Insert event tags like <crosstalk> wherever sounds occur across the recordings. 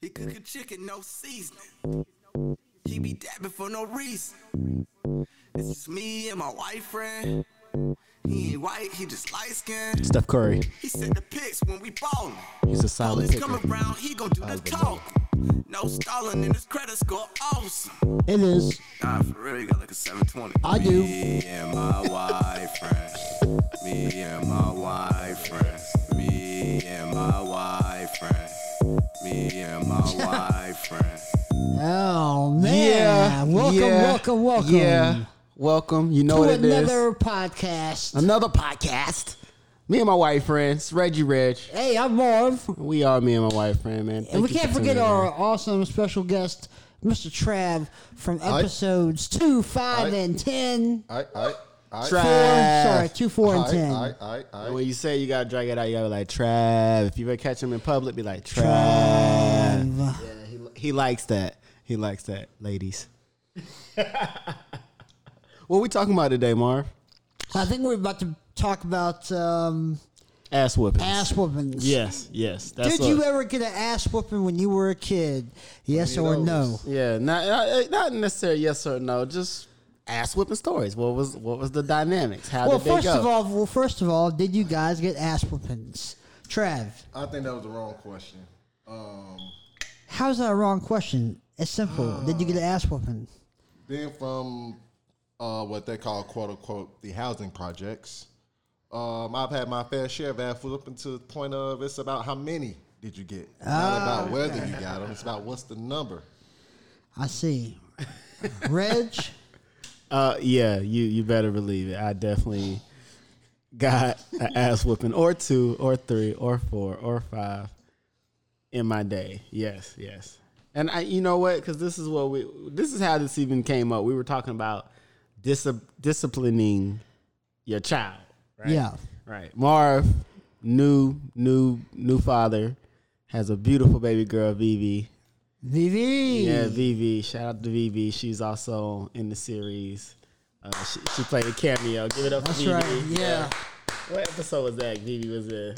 He cook a chicken, no seasoning. He be dabbing for no reason. It's just me and my white friend. He ain't white, he just light skinned. Steph Curry. He sent the pics when we ballin'. He's a solid Police come picker. around, he gon' do the talk. No stalling in his credit score, awesome. It is. Nah, for real, you got like a 720. I do. Me and my white friend. Me and my white friend. Me and my white friend. Me and my wife friend. Oh man! Yeah, welcome, welcome, welcome. Yeah, welcome. You know to what it is. another podcast. Another podcast. Me and my wife friends, Reggie Reg. Hey, I'm Marv, We are me and my wife friend, man. and we can't for forget tuning in. our awesome special guest, Mr. Trav, from Aye. episodes two, five, Aye. and ten. I, I, I, Four, Trav. sorry, two, four, and I, ten. I, I, And when you say you gotta drag it out, you gotta be like Trav. If you ever catch him in public, be like Trav. Trav. Yeah, he, he likes that. He likes that, ladies. <laughs> what we talking about today, Marv? I think we're about to talk about um, Ass whoopings. ass whoopings. Yes, yes. That's Did what- you ever get an ass whooping when you were a kid? Yes or no? Yeah, not not- not necessarily yes or no, just ass whipping stories. What was what was the dynamics? How Well, did they first go? of all, well, first of all, did you guys get ass whoopings? Trav, I think that was the wrong question. Um, how's that a wrong question? It's simple. did you get an ass whooping? being from uh, what they call "quote unquote" the housing projects, um, I've had my fair share of ass whooping to the point of it's about how many did you get, not Ah, about whether you got them. It's about what's the number. I see. Reg, Uh, yeah, you you better believe it. I definitely got an ass whooping or two or three or four or five in my day. Yes, yes. And I, you know what? Because this is what we. This is how this even came up. We were talking about dis- disciplining your child. Right? yeah. Right. Marv, new new new father, has a beautiful baby girl, Vivi. Vivi. Yeah, Vivi. Shout out to Vivi. She's also in the series. Uh, she, she played a cameo. Give it up That's for Vivi. right. Yeah. What episode was that? Vivi was in.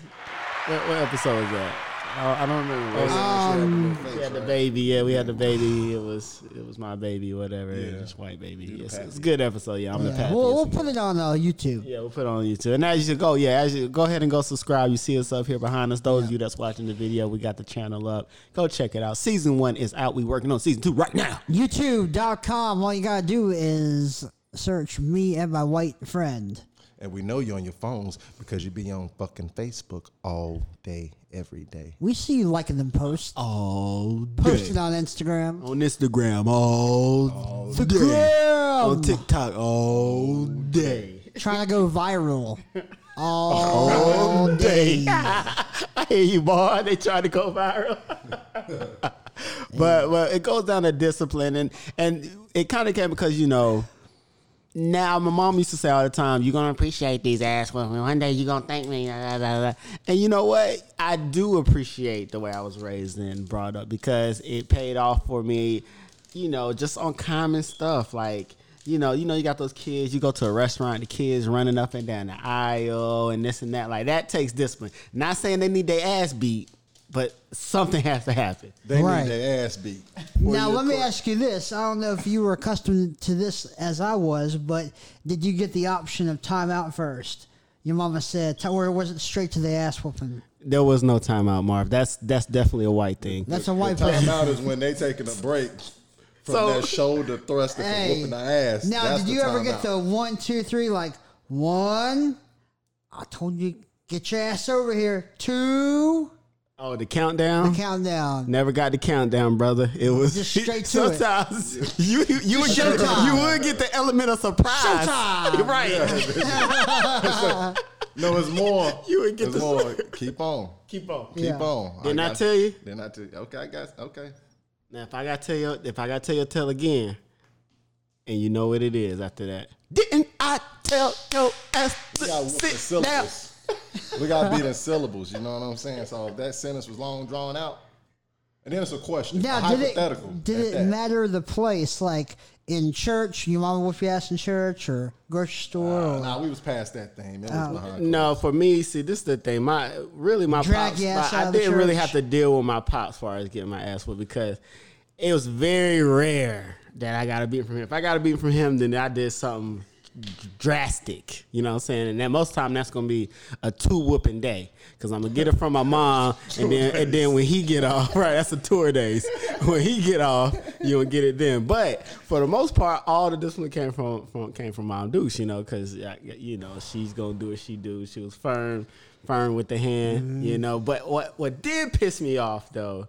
What, what episode was that? Oh, I don't remember. What Um, we had the baby. Yeah, we had the baby. It was it was my baby. Whatever. It's white baby. Yes, it's a good episode. Yeah, I'm the Yeah. Pappy. We'll, we'll put it on uh, YouTube. yeah, we'll put it on YouTube. And as you go, yeah, as you go ahead and go subscribe. You see us up here behind us. Those of you that's watching the video, we got the channel up. Go check it out. Season one is out. We working on season two right now. YouTube.com. All you got to do is search me and my white friend. And we know you're on your phones because you be on fucking Facebook all day, every day. We see you liking them posts. All Posting on Instagram. on Instagram all, day. Instagram. On TikTok all day. Trying to go viral. <laughs> All day. <laughs> I hear you, boy. They try to go viral. <laughs> but but it goes down to discipline and and it kind of came because you know now my mom used to say all the time you're gonna appreciate these ass women one day you're gonna thank me and you know what i do appreciate the way i was raised and brought up because it paid off for me you know just on common stuff like you know, you know, you got those kids. You go to a restaurant, the kids running up and down the aisle and this and that. Like that takes discipline. Not saying they need their ass beat, but something has to happen. They Right. need their ass beat. Now, let me ask you this. I don't know if you were accustomed to this as I was, but did you get the option of timeout first? Your mama said, t- or was it straight to the ass whooping? There was no timeout, Marv. That's that's definitely a white thing. That's a white person. Timeout is when they taking a break from So- that shoulder thrusting Hey, from whooping the ass. Now, That's did you ever get timeout. the one, two, three? Like one, I told you get your ass over here. Two, Oh, the countdown. The countdown. Never got the countdown, brother. It was Just straight <laughs> to it. sometimes you you, you would get Showtime. you would get the element of surprise. Showtime. <laughs> right? <laughs> No, it's more. You would get it's the- more. Keep on. Keep on. Keep Yeah. on. Didn't I got- tell you? Didn't I tell you? Okay, I got. Okay. Now, if I got to tell you, if I got to tell you, tell again, and you know what it is after that. Didn't I tell your ass to We got the sit down? Syllables. <laughs> we got beat in syllables. You know what I'm saying? So if that sentence was long drawn out, And then it's a question. Now, a did it hypothetical. did it that. matter the place? Like in church, your mama whoop your ass in church or grocery store? or, Nah, we was past that thing. It Oh. No, for me, see, this is the thing. My really, my Drag pops. ass like, I didn't really have to deal with my pops as far as getting my ass whooped because it was very rare that I got a beat from him. If I got a beat from him, then I did something drastic. You know what I'm saying? And that most time that's gonna be a two whooping day because I'm gonna get it from my mom, <laughs> and then and then when he get off, <laughs> right? That's the tour days. When he get off, you'll get it then. But for the most part, all the discipline came from, from came from Mom Deuce. You know, because you know she's gonna do what she do. She was firm, firm with the hand. You know, but what what did piss me off though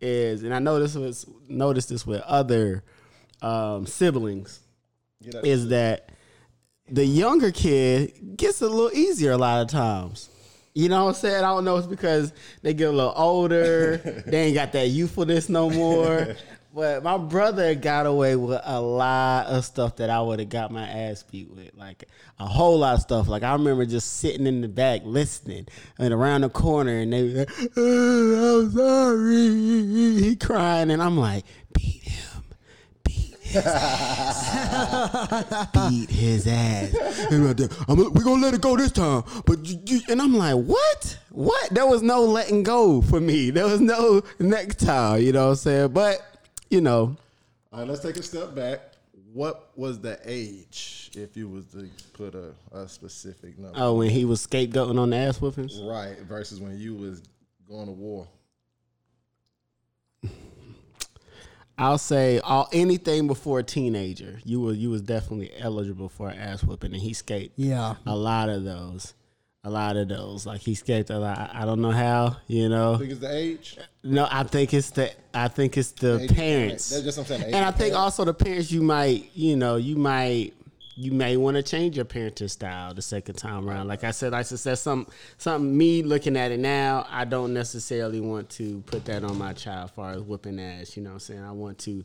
is, and I know this was noticed this with other um, siblings is that the younger kid gets a little easier a lot of times. You know what I'm saying? I don't know. It's because they get a little older. <laughs> they ain't got that youthfulness no more. But my brother got away with a lot of stuff that I would have got my ass beat with. Like a whole lot of stuff. Like I remember just sitting in the back listening and around the corner and they were like, oh, I'm sorry. He crying and I'm like, beat <laughs> Beat his ass. And right there, I'm, we're gonna let it go this time. But you, you- and I'm like, what? What? There was no letting go for me. There was no next time. You know what I'm saying? But you know, All right, let's take a step back. What was the age, if you was to put a, a specific number? oh, when he was scapegoating on the ass whoopings. Right, versus when you was going to war. I'll say all anything before a teenager, you were you was definitely eligible for an ass whooping, and he escaped Yeah. a lot of those. A lot of those, like he escaped a lot. I don't know how, you know. I think it's the age. No, I think it's the I think it's the Age of parents. That's just what I'm saying. and I think parent. also the parents you might, you know, you might you may want to change your parenting style the second time around. Like I said, I said, some something me looking at it now, I don't necessarily want to put that on my child as far as whipping ass, you know what I'm saying? I want to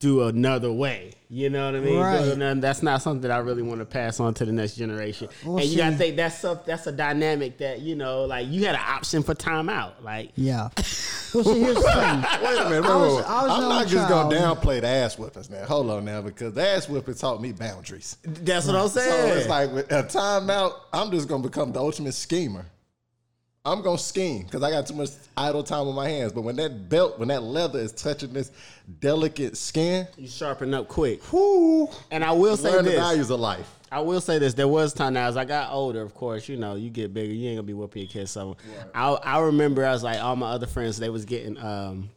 do another way. You know what I mean? Right. Do another- that's not something that I really want to pass on to the next generation. Well, and you gotta think that's some, that's a dynamic that, you know, like you had an option for timeout. Like Yeah. Well, see, here's the thing. <laughs> Wait a minute, wait, I was- wait, wait. I was I'm not just child. gonna downplay the ass whippings now. Hold on now, because the ass whipping taught me boundaries. that's what I'm saying. So saying. it's like a timeout, I'm just gonna become the ultimate schemer. I'm gonna scheme because I got too much idle time on my hands. But when that belt, when that leather is touching this delicate skin, you sharpen up quick. whoo, And I will say learn the this. values of life. I will say this. There was time now as I got older, of course, you know, you get bigger, you ain't gonna be whooping your kids. So I I remember I was like all my other friends, they was getting um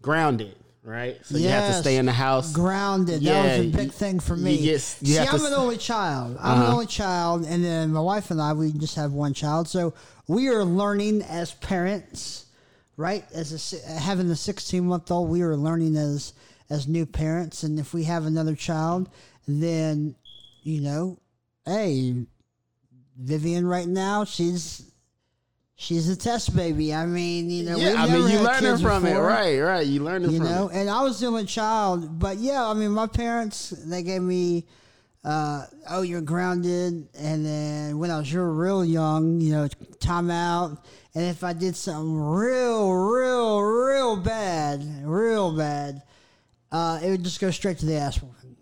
grounded, right? So you have to stay in the house. Grounded. Yeah, that was a big thing for you me. get- you See, I'm an s- Uh-huh. only child. I'm an only child, and then my wife and I, we just have one child. So we are learning as parents, right? As a, having a 16 month old, we are learning as as new parents. And if we have another child, then you know, hey, Vivian, right now she's. She's a test baby. I mean, you know, yeah, I mean you learning from it, right? Right, you learning you from know it. and i was the only child but yeah i mean my parents they gave me uh, oh you're grounded and then when i was real young you know time out and if i did something real real real bad real bad uh, it would just go straight to the ass whooping.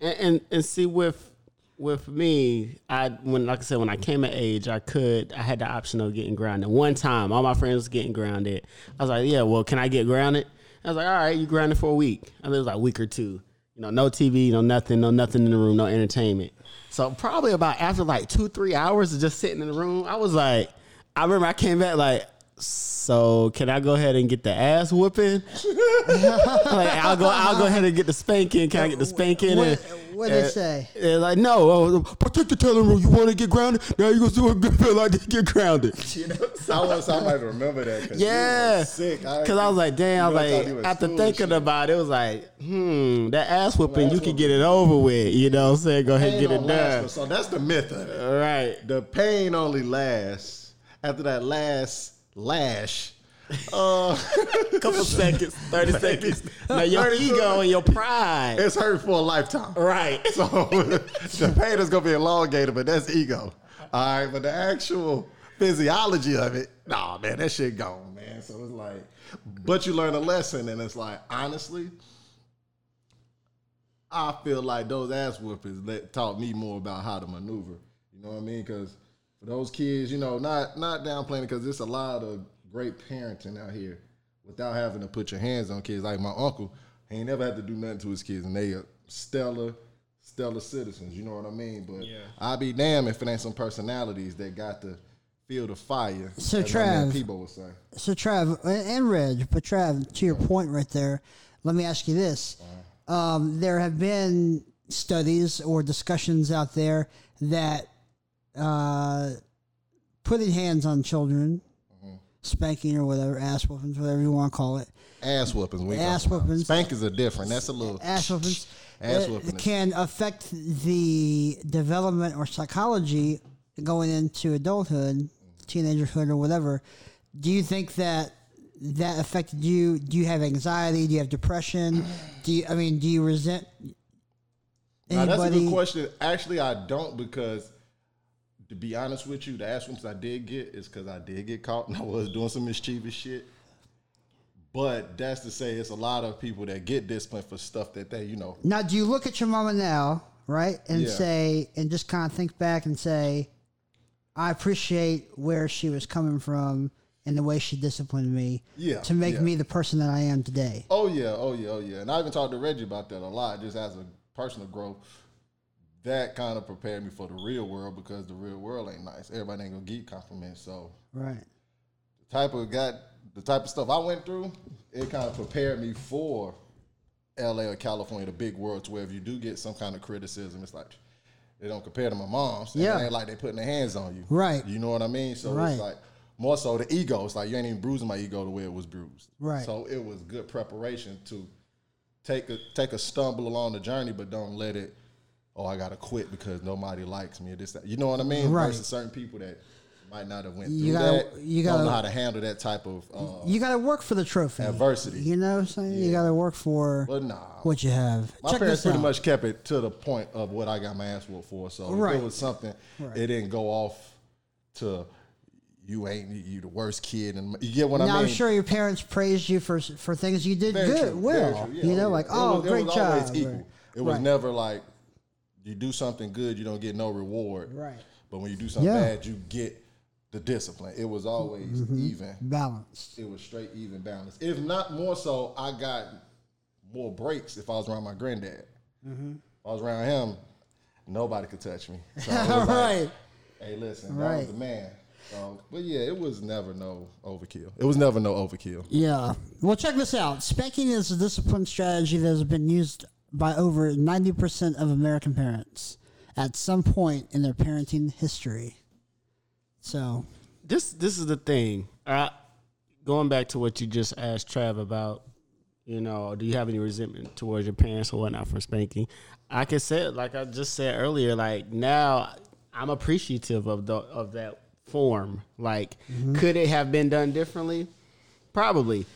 And, and and see with with me, I when like I said, when I came of age, I could I had the option of getting grounded. One time, all my friends was getting grounded. I was like, yeah, well, can I get grounded? I was like, all right, you grounded for a week. And it was like a week or two. You know, no TV, no nothing, no nothing in the room, no entertainment. So probably about after like two, three hours of just sitting in the room, I was like, I remember I came back like, so can I go ahead and get the ass whooping? <laughs> like I'll go, I'll go ahead and get the spanking. Can I get the spanking? What- and, what'd they say? and like, no, uh, protect the telling room. You want to get grounded? Now you gonna see what good feel like to get grounded. <laughs> You know? I want somebody to remember that. 'cause you Yeah, sick. because I was like, damn, I you was know, I thought you like, was after thinking shit. about it, it was like, hmm, that ass whooping, Ass you can get it over with. You know what I'm saying? Go ahead and get it don't last done. for- So that's the myth of it. All right. The pain only lasts after that last lash. Uh, Couple <laughs> seconds, 30 seconds. <laughs> Now your ego and your pride. it's hurt for a lifetime. Right. So <laughs> the pain is gonna be elongated, but that's ego. All right, but the actual physiology of it, nah, man, that shit gone, man. So it's like, but you learn a lesson, and it's like, honestly, I feel like those ass whoopers that taught me more about how to maneuver. You know what I mean? Because for those kids, you know, not not downplaying because there's a lot of great parenting out here without having to put your hands on kids. Like my uncle, he ain't never had to do nothing to his kids, and they are stellar, stellar citizens. You know what I mean? But Yeah. I'd be damned if it ain't some personalities that got to feel the fire. So, as Trav- People would say. So Trav and Reg, but Trav, to your point right there, let me ask you this: um, there have been studies or discussions out there that uh, putting hands on children, spanking or whatever, ass whoopings, whatever you want to call it, Ass whoopings. We Ass whoopings. Spankings are different. That's a little. ass whoopings, Ass whooping is- can affect the development or psychology going into adulthood, teenagerhood, or whatever. Do you think that that affected you? Do you have anxiety? Do you have depression? Do you? I mean, do you resent Now, that's a good question. Actually, I don't because, to be honest with you, the ass whoopings I did get is because I did get caught and I was doing some mischievous shit. But that's to say, it's a lot of people that get disciplined for stuff that they, you know, Now, do you look at your mama now, right, and Yeah. say, and just kind of think back and say, I appreciate where she was coming from and the way she disciplined me Yeah, to make yeah. me the person that I am today. Oh yeah, oh yeah, oh yeah. And I even talked to Reggie about that a lot, just as a personal growth. That kind of prepared me for the real world because the real world ain't nice. Everybody ain't gonna give compliments. So Right. the type of got the type of stuff I went through, it kind of prepared me for LA or California, the big world, to where if you do get some kind of criticism, it's like they don't compare to my mom's. Yeah. it ain't like they putting their hands on you. Right. You know what I mean? So Right. it's like more so the ego. It's like you ain't even bruising my ego the way it was bruised. Right. So it was good preparation to take a take a stumble along the journey, but don't let it. Oh, I gotta quit because nobody likes me or this. That. You know what I mean? Right. Versus certain people that might not have went through You gotta- that. you don't know how to handle that type of. Uh, You got to work for the trophy. Adversity. You know what I'm saying? You got to work for but nah, what you have. my Check parents pretty out. much kept it to the point of what I got my ass whooped for. So if Right. it was something, it didn't go off to you ain't you the worst kid, and you get what Now, I mean. I'm sure your parents praised you for for things you did Very good, true, well. true. Yeah, you know, yeah. like oh, was- great job. equal. Right. It was Right. never like you do something good, you don't get no reward. Right. But when you do something Yeah. bad, you get the discipline. It was always Mm-hmm. even. balanced. It was straight even balance. If not more so, I got more breaks if I was around my granddad. Mm-hmm. If I was around him, nobody could touch me. <laughs> So it was like, hey, listen, that Right. was the man. So, but yeah, it was never no overkill. It was never no overkill. Yeah. Well, check this out. Spanking is a discipline strategy that has been used by over 90% of American parents at some point in their parenting history. So, this this is the thing. Uh, going back to what you just asked Trav about, you know, do you have any resentment towards your parents or whatnot for spanking? I can say, like I just said earlier, like now I'm appreciative of the of that form. Like, could it have been done differently? Probably.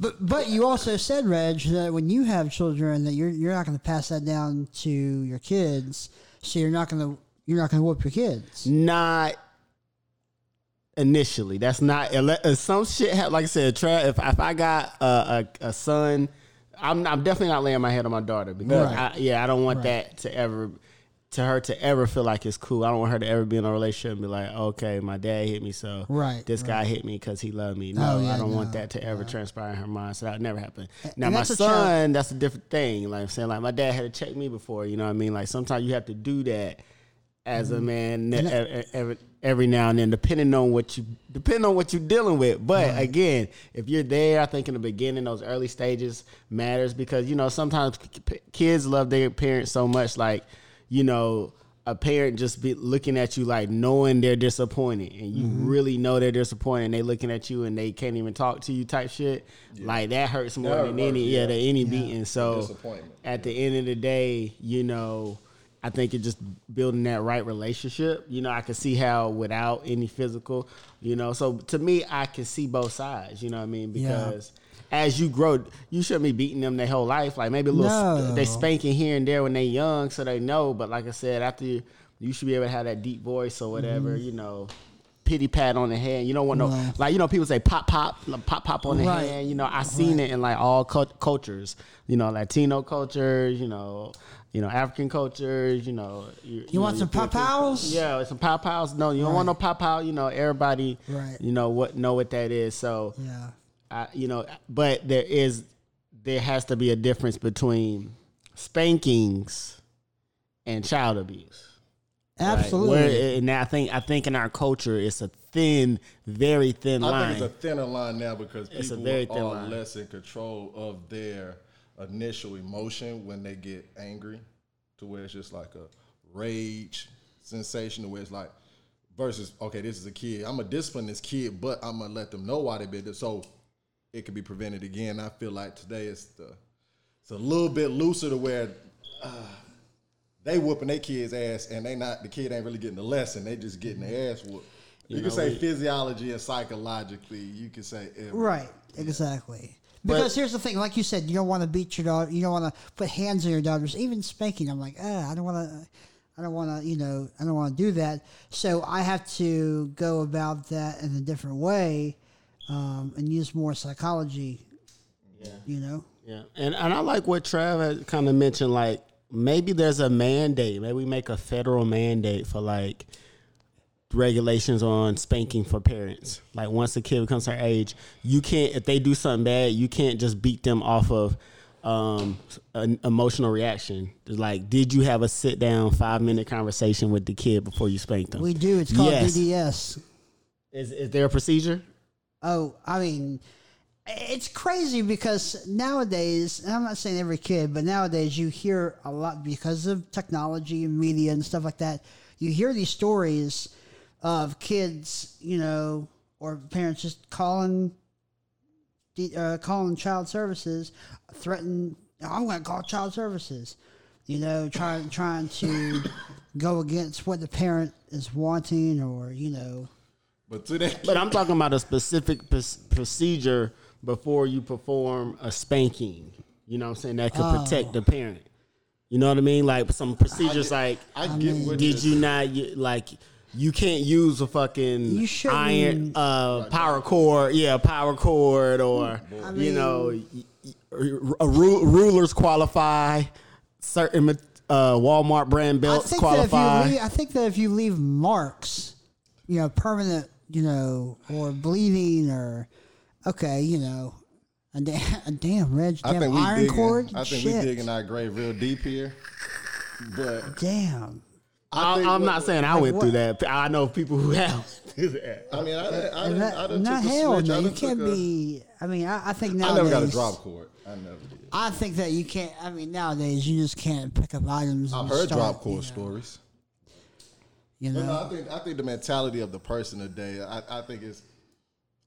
But but you also said, Reg, that when you have children, that you're you're not going to pass that down to your kids. So you're not going to you're not going to whoop your kids. Not initially. That's not uh, some shit. ha- Like I said. If if I got a, a, a son, I'm I'm definitely not laying my head on my daughter because Right. I, yeah, I don't want that to ever to her to ever feel like it's cool. I don't want her to ever be in a relationship and be like, okay, my dad hit me, so Right, this guy hit me because he loved me. No, Oh, yeah, I don't want that to ever transpire in her mind. So that would never happen. Now and my son, child- that's a different thing. Like I'm saying, like my dad had to check me before. You know what I mean? Like sometimes you have to do that as Mm-hmm. a man e- every, every now and then, depending on what you depending on what you're dealing with. But again, if you're there, I think in the beginning, those early stages matters because you know sometimes kids love their parents so much, like you know. A parent just be looking at you like knowing they're disappointed, and you Mm-hmm. really know they're disappointed, and they looking at you and they can't even talk to you, type shit. Like that hurts more That than any yeah, yeah. than any beating. So at the end of the day, you know, I think it's just building that right relationship. You know, I can see how without any physical, you know, so to me, I can see both sides. You know what I mean? Yeah. Because as you grow, you shouldn't be beating them their whole life. Like maybe a little, No. they spanking here and there when they young, so they know. But like I said, after you, you should be able to have that deep voice or whatever. Mm-hmm. You know, pity pat on the hand. You don't want no like you know people say pop pop like, pop pop on the Right. hand. You know I seen it in like all cult- cultures. You know Latino cultures. You know you know African cultures. You know you, You want know, some pop pow-pows? Yeah, some pow pows. No, you don't want no pop pow. You know everybody. Right. You know what know what that is. So Yeah. I, you know, but there is there has to be a difference between spankings and child abuse. Right? Absolutely. Where, and I think I think in our culture it's a thin, very thin I line. think it's a thinner line now because It's a people very thin are line. less in control of their initial emotion when they get angry, to where it's just like a rage sensation, to where it's like versus okay, this is a kid. I'm gonna discipline this kid, but I'm gonna let them know why they did it, so it can be prevented again. I feel like today it's the it's a little bit looser to where uh, they whooping their kids' ass, and they not the kid ain't really getting the lesson. They just getting their ass whooped. You, You can say we- physiologically and psychologically. You can say everything. Right. Exactly. Because here's the thing, like you said, you don't want to beat your daughter. You don't want to put hands on your daughters. Even spanking, I'm like, ah, I don't want to. I don't want to, you know, I don't want to do that. So I have to go about that in a different way, um, and use more psychology. Yeah. You know. Yeah, and and I like what Trav kind of mentioned. Like maybe there's a mandate. Maybe we make a federal mandate for like regulations on spanking for parents. Like once a kid becomes their age, you can't if they do something bad, you can't just beat them off of um an emotional reaction. Like, did you have a sit down five minute conversation with the kid before you spanked them? We do. It's called Yes. DDS. Is is there a procedure? Oh, I mean, it's crazy because nowadays, I'm not saying every kid, but nowadays you hear a lot because of technology and media and stuff like that. You hear these stories of kids, you know, or parents just calling, uh, calling child services, threaten. I'm going to call child services. You know, trying trying to go against what the parent is wanting, or you know, But to that, But I'm talking about a specific pr- procedure before you perform a spanking. You know what I'm saying? That could protect the parent. You know what I mean? Like some procedures like I get what did you're you not you, like you can't use a fucking You shouldn't- iron uh power cord, yeah, power cord or you know y- y- a ru- rulers qualify certain uh Walmart brand I belts think that if qualify. you leave, I think that if you leave marks, you know, permanent, you know, or bleeding, or okay, you know, a, da- <laughs> a damn red, I damn think we iron digging, cord. I think shit. we digging our grave real deep here. But Damn. I, think I'm what- not saying I like went through that. I know people who <laughs> have. I mean, I, I, I, And that- I done not took hell, switch. no. I You can't a- be. I mean, I, I think I nowadays. never got a drop cord. I never did. I think that you can't. I mean, nowadays you just can't pick up items. I've heard start, drop cord you know, stories. You know, no, I think I think the mentality of the person today. I, I think it's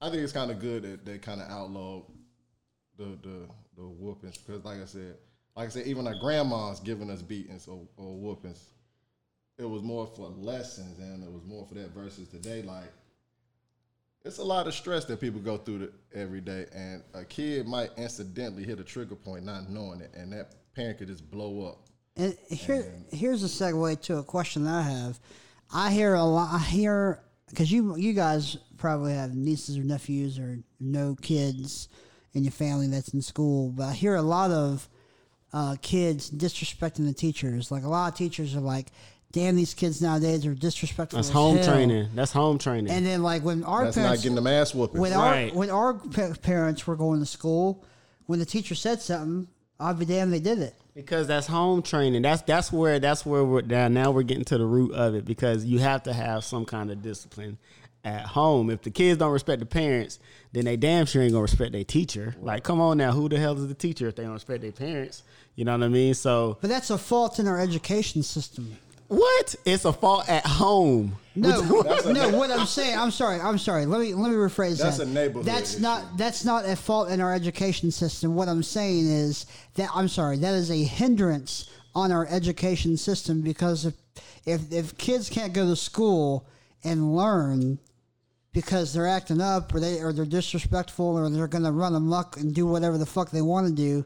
I think it's kind of good that they kind of outlawed the the the whoopings because, like I said, like I said, even our grandmas giving us beatings or, or whoopings. It was more for lessons and it was more for that versus today. Like it's a lot of stress that people go through the, every day, and a kid might incidentally hit a trigger point not knowing it, and that parent could just blow up. And here, here's a segue to a question that I have. I hear a lot. I hear because you you guys probably have nieces or nephews or no kids in your family that's in school, but I hear a lot of uh, kids disrespecting the teachers. Like a lot of teachers are like, "Damn, these kids nowadays are disrespectful." That's as home hell." training. That's home training. And then like when our That's not getting them ass whooping. when Right. our when our pa- parents were going to school, when the teacher said something, I'll be damned they did it. because that's home training. That's that's where that's where we're now. Now we're getting to the root of it because you have to have some kind of discipline at home. If the kids don't respect the parents, then they damn sure ain't gonna respect their teacher. Like, come on now, who the hell is the teacher if they don't respect their parents? You know what I mean? So But that's a fault in our education system. What? It's a fault at home. No, That's a- no. What I'm saying, I'm sorry, I'm sorry. Let me let me rephrase That's that. That's a neighborhood That's issue. not that's not a fault in our education system. What I'm saying is that I'm sorry. That is a hindrance on our education system because if if, if kids can't go to school and learn because they're acting up or they or they're disrespectful or they're going to run amok and do whatever the fuck they want to do,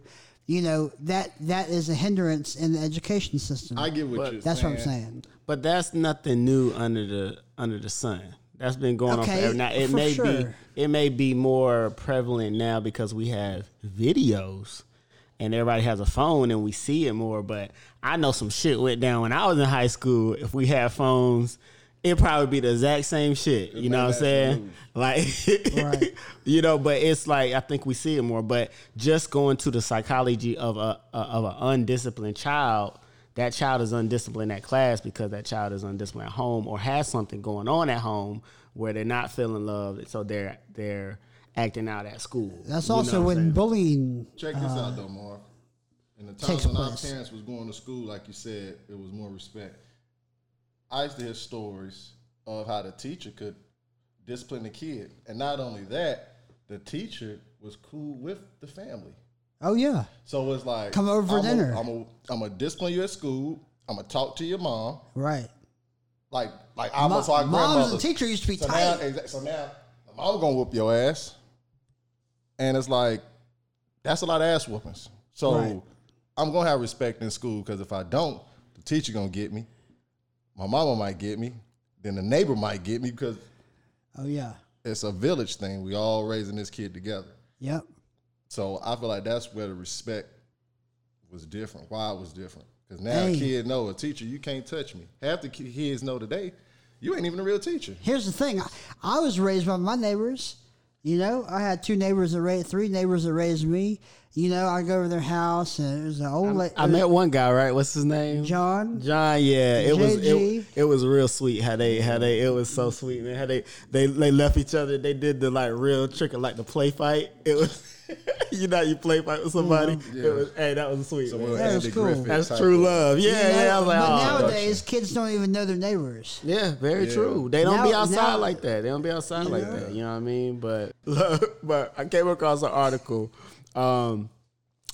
you know that that is a hindrance in the education system. I get what But you're that's saying. what I'm saying. But that's nothing new under the under the sun. That's been going on Okay, forever. Now it for may be it may be more prevalent now because we have videos and everybody has a phone and we see it more. But I know some shit went down when I was in high school. If we had phones, it'd probably be the exact same shit. You know what I'm saying? Like, Right. <laughs> you know. But it's like I think we see it more. But just going to the psychology of a, a of an undisciplined child. That child is undisciplined at class because that child is undisciplined at home or has something going on at home where they're not feeling loved, so they're they're acting out at school. That's You also when saying? bullying. Check this out though, Marv. In the Uh, takes times when our parents was going to school, like you said, it was more respect. I used to hear stories of how the teacher could discipline the kid, and not only that, the teacher was cool with the family. Oh yeah, So it's like Come over for I'm dinner. A, I'm a, I'm gonna discipline you at school. I'm gonna talk to your mom, right. like like almost Mo- our moms and grandmothers. teacher used to be so tight. Now, so now, I'm gonna whoop your ass, and it's like that's a lot of ass whoopings. So Right. I'm gonna have respect in school because if I don't, the teacher gonna get me. My mama might get me. Then the neighbor might get me because Oh yeah. it's a village thing. We all raising this kid together. Yep. So I feel like that's where the respect was different. Why it was different. Because now Hey. a kid know a teacher, you can't touch me. Half the kids know today, you ain't even a real teacher. Here's the thing. I, I was raised by my neighbors. You know, I had two neighbors that raised, three neighbors that raised me. You know, I go over their house and it was an old lady. I met one guy, right? What's his name? John. John, yeah, it was it, it was real sweet how they how they it was so sweet man how they they they left each other they did the like real trick of like the play fight it was <laughs> you know you play fight with somebody mm-hmm. Yeah. it was hey that was sweet So man. we're That was cool. Griffith that's true of- love yeah You know, yeah I was like but oh nowadays, kids don't even know their neighbors. yeah very Yeah. true they don't be outside now- like that they don't be outside like that you know what I mean but look <laughs> but I came across an article um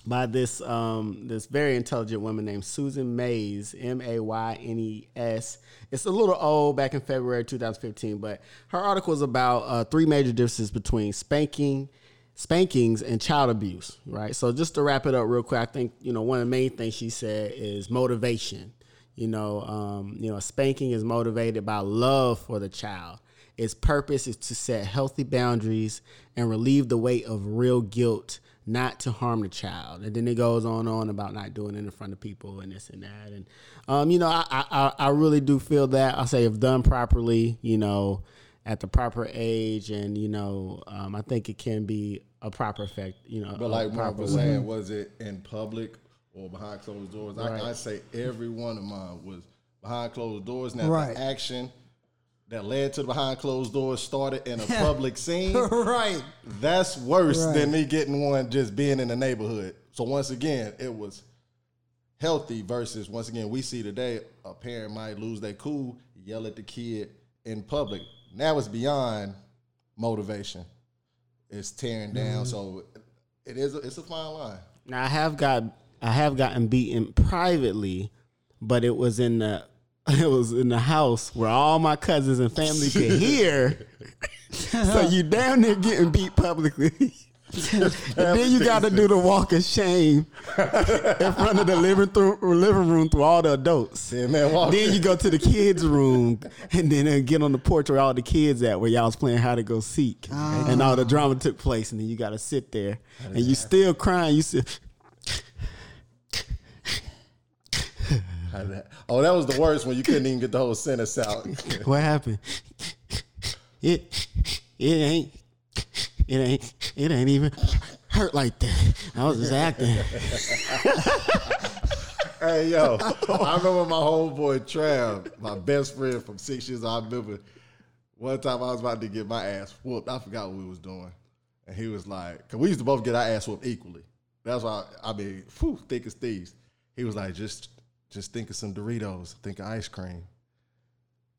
by this um this very intelligent woman named Susan Maynes, M A Y N E S. It's a little old, back in February 2015, but her article is about uh, three major differences between spanking, spankings, and child abuse. Right. So just to wrap it up real quick, I think you know one of the main things she said is motivation. You know, um, you know, spanking is motivated by love for the child. Its purpose is to set healthy boundaries and relieve the weight of real guilt, not to harm the child. And then it goes on and on about not doing it in front of people and this and that. And um, you know, I, I I really do feel that. I say if done properly, you know, at the proper age, and you know, um, I think it can be a proper effect. You know, But like Marv proper was saying, was it in public or behind closed doors? Right. I, I say every one of mine was behind closed doors. Now Right. the action that led to the behind closed doors started in a <laughs> public scene. right. That's worse Right. than me getting one just being in the neighborhood. So once again, it was healthy versus once again we see today a parent might lose their cool, yell at the kid in public. Now it's beyond motivation. It's tearing down. Mm-hmm. So it is. A, it's a fine line. Now I have got I have gotten beaten privately, but it was in the <laughs> it was in the house where all my cousins and family could hear. <laughs> so you down there getting beat publicly. <laughs> and then you got to do the walk of shame in front of the living through living room through all the adults. Yeah, man. Walk Then you go to the kids' room and then uh, get on the porch where all the kids at, where y'all was playing how to go seek, and all the drama took place. And then you got to sit there, and you still crying. You sit. How did that- Oh, that was the worst when you couldn't even get the whole sentence out. <laughs> What happened? It it ain't it ain't it ain't even hurt like that. I was just acting. <laughs> Hey yo, I remember my homeboy Trav, my best friend from six years. I remember one time I was about to get my ass whooped. I forgot what we was doing, and he was like, "Cause we used to both get our ass whooped equally." That's why I mean, whew, thick as thieves. He was like, "Just, just think of some Doritos. Think of ice cream.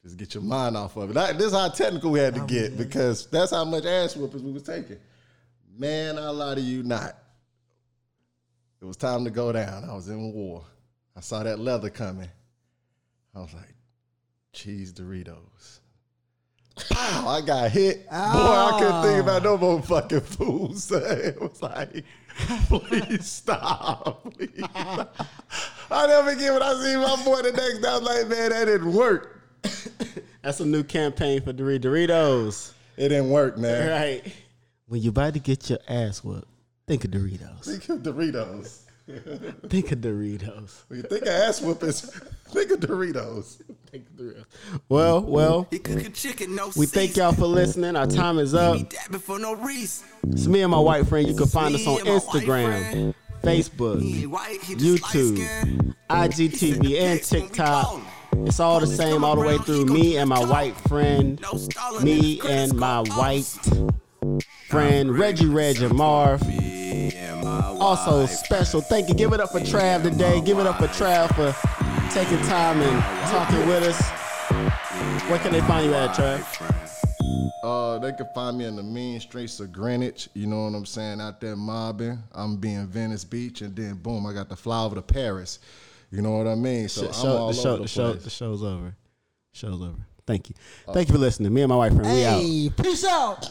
Just get your mind off of it." That- this is how technical we had to oh, get because that's how much ass whoopings we was taking. Man, I lie to you not. It was time to go down. I was in war. I saw that leather coming. I was like, cheese Doritos. Pow! I got hit. Boy, I couldn't think about no more fucking fools. <laughs> it was like, <laughs> please stop. Please stop. I never forget when I see my boy the next day. I was like, man, that didn't work. <coughs> That's a new campaign for Doritos. Doritos. It didn't work, man. Right. When you're about to get your ass whooped, think of Doritos. Think of Doritos. Think of Doritos. <laughs> When you think of ass whoopings, <laughs> think of Doritos. Think of Doritos. Well, well, He cook a chicken, no we thank y'all for listening. Our time is up. He dabbing for no reason. It's me and my white friend. You can find us on Me my white Instagram, friend. Facebook, He ain't white, he just YouTube. IGTV, and TikTok. It's all the same all the way through. Me and my white friend, No stalling in me and my white friend Reggie Reg and Marv. Me and my Also special. Thank you. Give it up for Trav today. Give it up for Trav for taking time and talking with us. Where can they find you at, Trav? Uh, they can find me in the mean streets of Greenwich. You know what I'm saying? Out there mobbing. I'm being Venice Beach, and then boom, I got the fly over to Paris. You know what I mean? So Sh- I'm show- all the show, over the the show, place. the show's over. Show's over. Thank you. Thank you for listening. Me and my white friend, we out. Peace out.